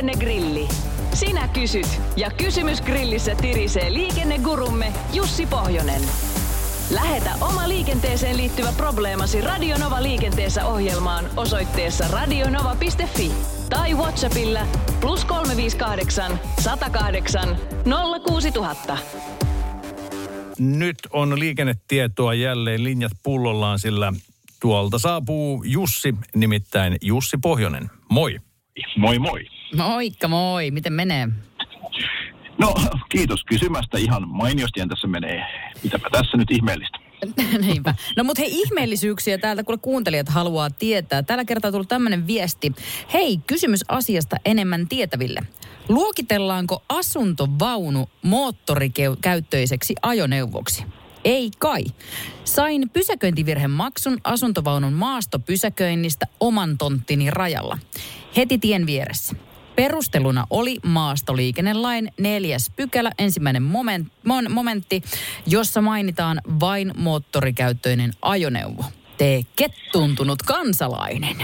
Liikennegrilli. Sinä kysyt ja kysymys grillissä tirisee liikennegurumme Jussi Pohjonen. Lähetä oma liikenteeseen liittyvä probleemasi Radionova liikenteessä ohjelmaan osoitteessa radionova.fi tai Whatsappilla plus 358 108 06000. Nyt on liikennetietoa jälleen linjat pullollaan, sillä tuolta saapuu Jussi, nimittäin Jussi Pohjonen. Moi. Moi moi. Moikka moi, miten menee? No kiitos kysymästä. Ihan mainiosti tässä menee. Mitäpä tässä nyt ihmeellistä. Niinpä. No mutta hei, ihmeellisyyksiä täältä kuule kuuntelijat haluaa tietää. Tällä kertaa on tullut tämmöinen viesti. Hei, kysymys asiasta enemmän tietäville. Luokitellaanko asuntovaunu moottorikäyttöiseksi ajoneuvoksi? Ei kai. Sain pysäköintivirhemaksun asuntovaunun maastopysäköinnistä oman tonttini rajalla. Heti tien vieressä. Perusteluna oli maastoliikennelain neljäs pykälä, ensimmäinen moment, mon, momentti, jossa mainitaan vain moottorikäyttöinen ajoneuvo. Tee kettuntunut kansalainen.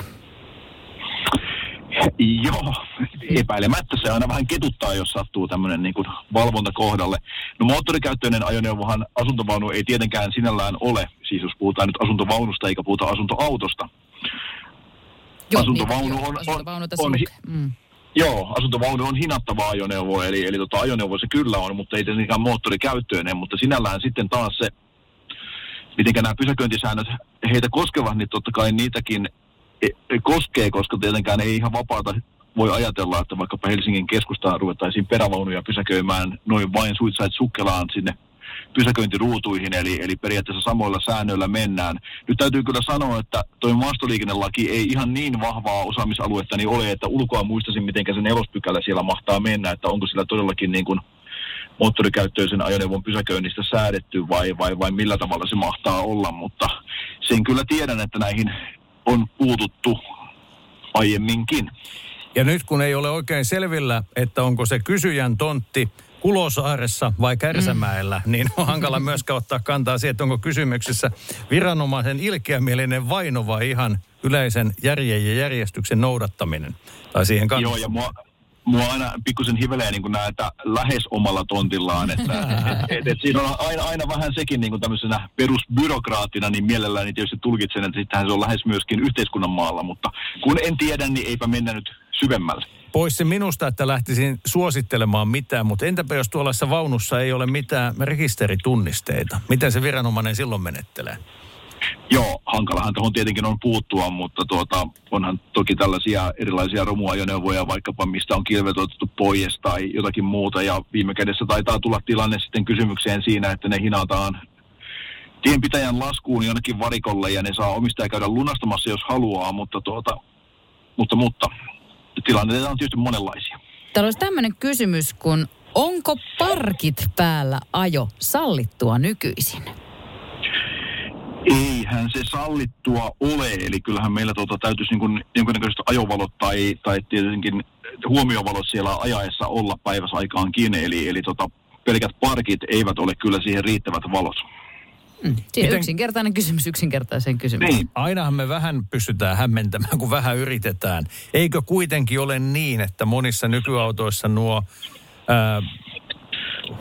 Joo, epäilemättä se aina vähän ketuttaa, jos sattuu tämmöinen niin kuin valvonta kohdalle. No moottorikäyttöinen ajoneuvohan asuntovaunu ei tietenkään sinällään ole, siis jos puhutaan nyt asuntovaunusta eikä puhuta asuntoautosta. Joo, Asuntovaunu niin, on- joo, asuntovaunu on- lukee. Mm. Joo, asuntovaunu on hinattava ajoneuvo, eli, eli tota, ajoneuvo se kyllä on, mutta ei tietenkään moottorikäyttöinen, mutta sinällään sitten taas se, miten nämä pysäköintisäännöt heitä koskevat, niin totta kai niitäkin e- e- koskee, koska tietenkään ei ihan vapaata voi ajatella, että vaikkapa Helsingin keskustaan ruvettaisiin perävaunuja pysäköimään noin vain suitsait sukkelaan sinne pysäköintiruutuihin, eli, eli periaatteessa samoilla säännöillä mennään. Nyt täytyy kyllä sanoa, että tuo maastoliikennelaki ei ihan niin vahvaa osaamisaluetta niin ole, että ulkoa muistaisin, miten se nelospykälä siellä mahtaa mennä, että onko sillä todellakin niin kuin moottorikäyttöisen ajoneuvon pysäköinnistä säädetty vai, vai, vai millä tavalla se mahtaa olla, mutta sen kyllä tiedän, että näihin on puututtu aiemminkin. Ja nyt kun ei ole oikein selvillä, että onko se kysyjän tontti Kulosaaressa vai Kärsämäellä, mm. niin on hankala myöskään ottaa kantaa siihen, että onko kysymyksessä viranomaisen ilkeämielinen vaino vai ihan yleisen järjen ja järjestyksen noudattaminen. Tai siihen kannattaa. Joo, ja mua, mua aina pikkusen hivelee niin näitä lähes omalla tontillaan, että et, et, et siinä on aina, aina vähän sekin niin tämmöisenä perusbyrokraattina, niin mielelläni tietysti tulkitsen, että sittenhän se on lähes myöskin yhteiskunnan maalla, mutta kun en tiedä, niin eipä mennä nyt syvemmälle. Pois se minusta, että lähtisin suosittelemaan mitään, mutta entäpä jos tuollaisessa vaunussa ei ole mitään rekisteritunnisteita? Miten se viranomainen silloin menettelee? Joo, hankalahan tuohon tietenkin on puuttua, mutta tuota, onhan toki tällaisia erilaisia romuajoneuvoja, vaikkapa mistä on kilvet otettu pois tai jotakin muuta. Ja viime kädessä taitaa tulla tilanne sitten kysymykseen siinä, että ne hinataan tienpitäjän laskuun jonnekin varikolle ja ne saa omistaja käydä lunastamassa, jos haluaa, mutta, tuota, mutta, mutta tilanteita on tietysti monenlaisia. Täällä olisi tämmöinen kysymys, kun onko parkit päällä ajo sallittua nykyisin? Eihän se sallittua ole, eli kyllähän meillä tuota, täytyisi niin kuin, jonkinnäköiset ajovalot tai, tai tietenkin huomiovalot siellä ajaessa olla päiväsaikaankin, eli, eli tota, pelkät parkit eivät ole kyllä siihen riittävät valot. Mm. Siinä Miten- yksinkertainen kysymys yksinkertaiseen kysymykseen. Niin, Ainahan me vähän pystytään hämmentämään, kun vähän yritetään. Eikö kuitenkin ole niin, että monissa nykyautoissa nuo ää,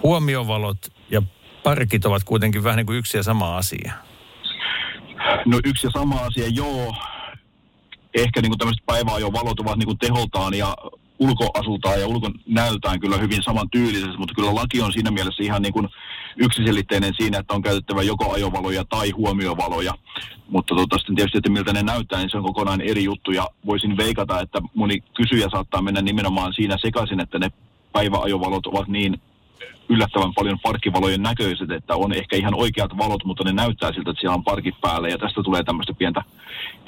huomiovalot ja parkit ovat kuitenkin vähän niin kuin yksi ja sama asia? no yksi ja sama asia, joo. Ehkä niin kuin tämmöiset päiväajovalot ovat niin kuin teholtaan ja ulkoasultaan ja ulkonäöltään kyllä hyvin samantyylisessä, mutta kyllä laki on siinä mielessä ihan niin kuin yksiselitteinen siinä, että on käytettävä joko ajovaloja tai huomiovaloja. Mutta tota, sitten tietysti, että miltä ne näyttää, niin se on kokonaan eri juttu ja voisin veikata, että moni kysyjä saattaa mennä nimenomaan siinä sekaisin, että ne päiväajovalot ovat niin yllättävän paljon parkkivalojen näköiset, että on ehkä ihan oikeat valot, mutta ne näyttää siltä, että siellä on parkit päällä ja tästä tulee tämmöistä pientä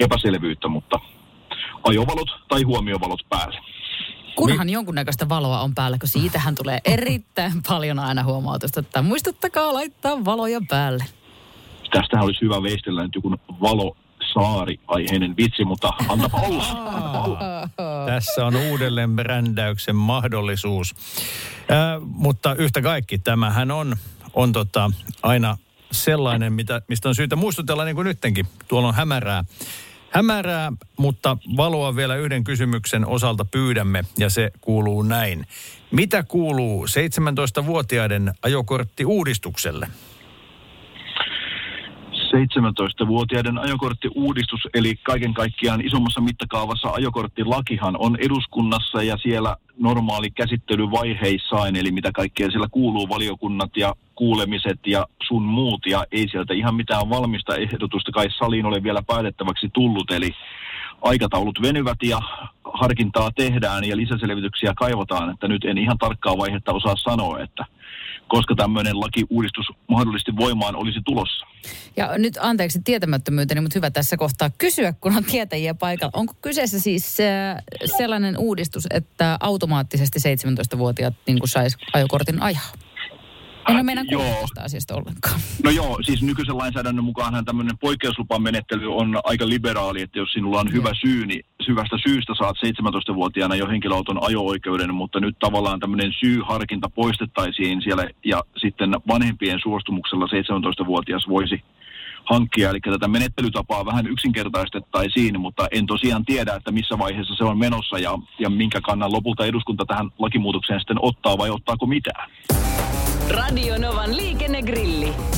epäselvyyttä, mutta ajovalot tai huomiovalot päälle. Kunhan jonkunnäköistä valoa on päällä, kun siitähän tulee erittäin paljon aina huomautusta, että muistuttakaa laittaa valoja päälle. Tästähän olisi hyvä veistellä nyt joku valo saari aiheinen vitsi, mutta antapa olla. Antapa olla. Tässä on uudelleen brändäyksen mahdollisuus. Ää, mutta yhtä kaikki, tämähän on, on tota, aina sellainen, mitä, mistä on syytä muistutella niin kuin nyttenkin. Tuolla on hämärää. Hämärää, mutta valoa vielä yhden kysymyksen osalta pyydämme, ja se kuuluu näin. Mitä kuuluu 17-vuotiaiden ajokorttiuudistukselle? 17-vuotiaiden ajokorttiuudistus, eli kaiken kaikkiaan isommassa mittakaavassa ajokorttilakihan on eduskunnassa ja siellä normaali käsittelyvaiheissaan, eli mitä kaikkea siellä kuuluu, valiokunnat ja kuulemiset ja sun muut, ja ei sieltä ihan mitään valmista ehdotusta kai saliin ole vielä päätettäväksi tullut, eli aikataulut venyvät ja harkintaa tehdään ja lisäselvityksiä kaivataan, että nyt en ihan tarkkaa vaihetta osaa sanoa, että koska tämmöinen lakiuudistus mahdollisesti voimaan olisi tulossa. Ja nyt anteeksi tietämättömyyteni, mutta hyvä tässä kohtaa kysyä, kun on tietäjiä paikalla. Onko kyseessä siis äh, sellainen uudistus, että automaattisesti 17-vuotiaat niin sais ajokortin ajaa? En ole meidän tästä asiasta ollenkaan. No joo, siis nykyisen lainsäädännön mukaanhan tämmöinen poikkeuslupamenettely on aika liberaali, että jos sinulla on hyvä syy, niin hyvästä syystä saat 17-vuotiaana jo henkilöauton ajo-oikeuden, mutta nyt tavallaan tämmöinen syyharkinta poistettaisiin siellä ja sitten vanhempien suostumuksella 17-vuotias voisi hankkia. Eli tätä menettelytapaa vähän yksinkertaistettaisiin, mutta en tosiaan tiedä, että missä vaiheessa se on menossa ja, ja minkä kannan lopulta eduskunta tähän lakimuutokseen sitten ottaa vai ottaako mitään. Radio Novan liikennegrilli.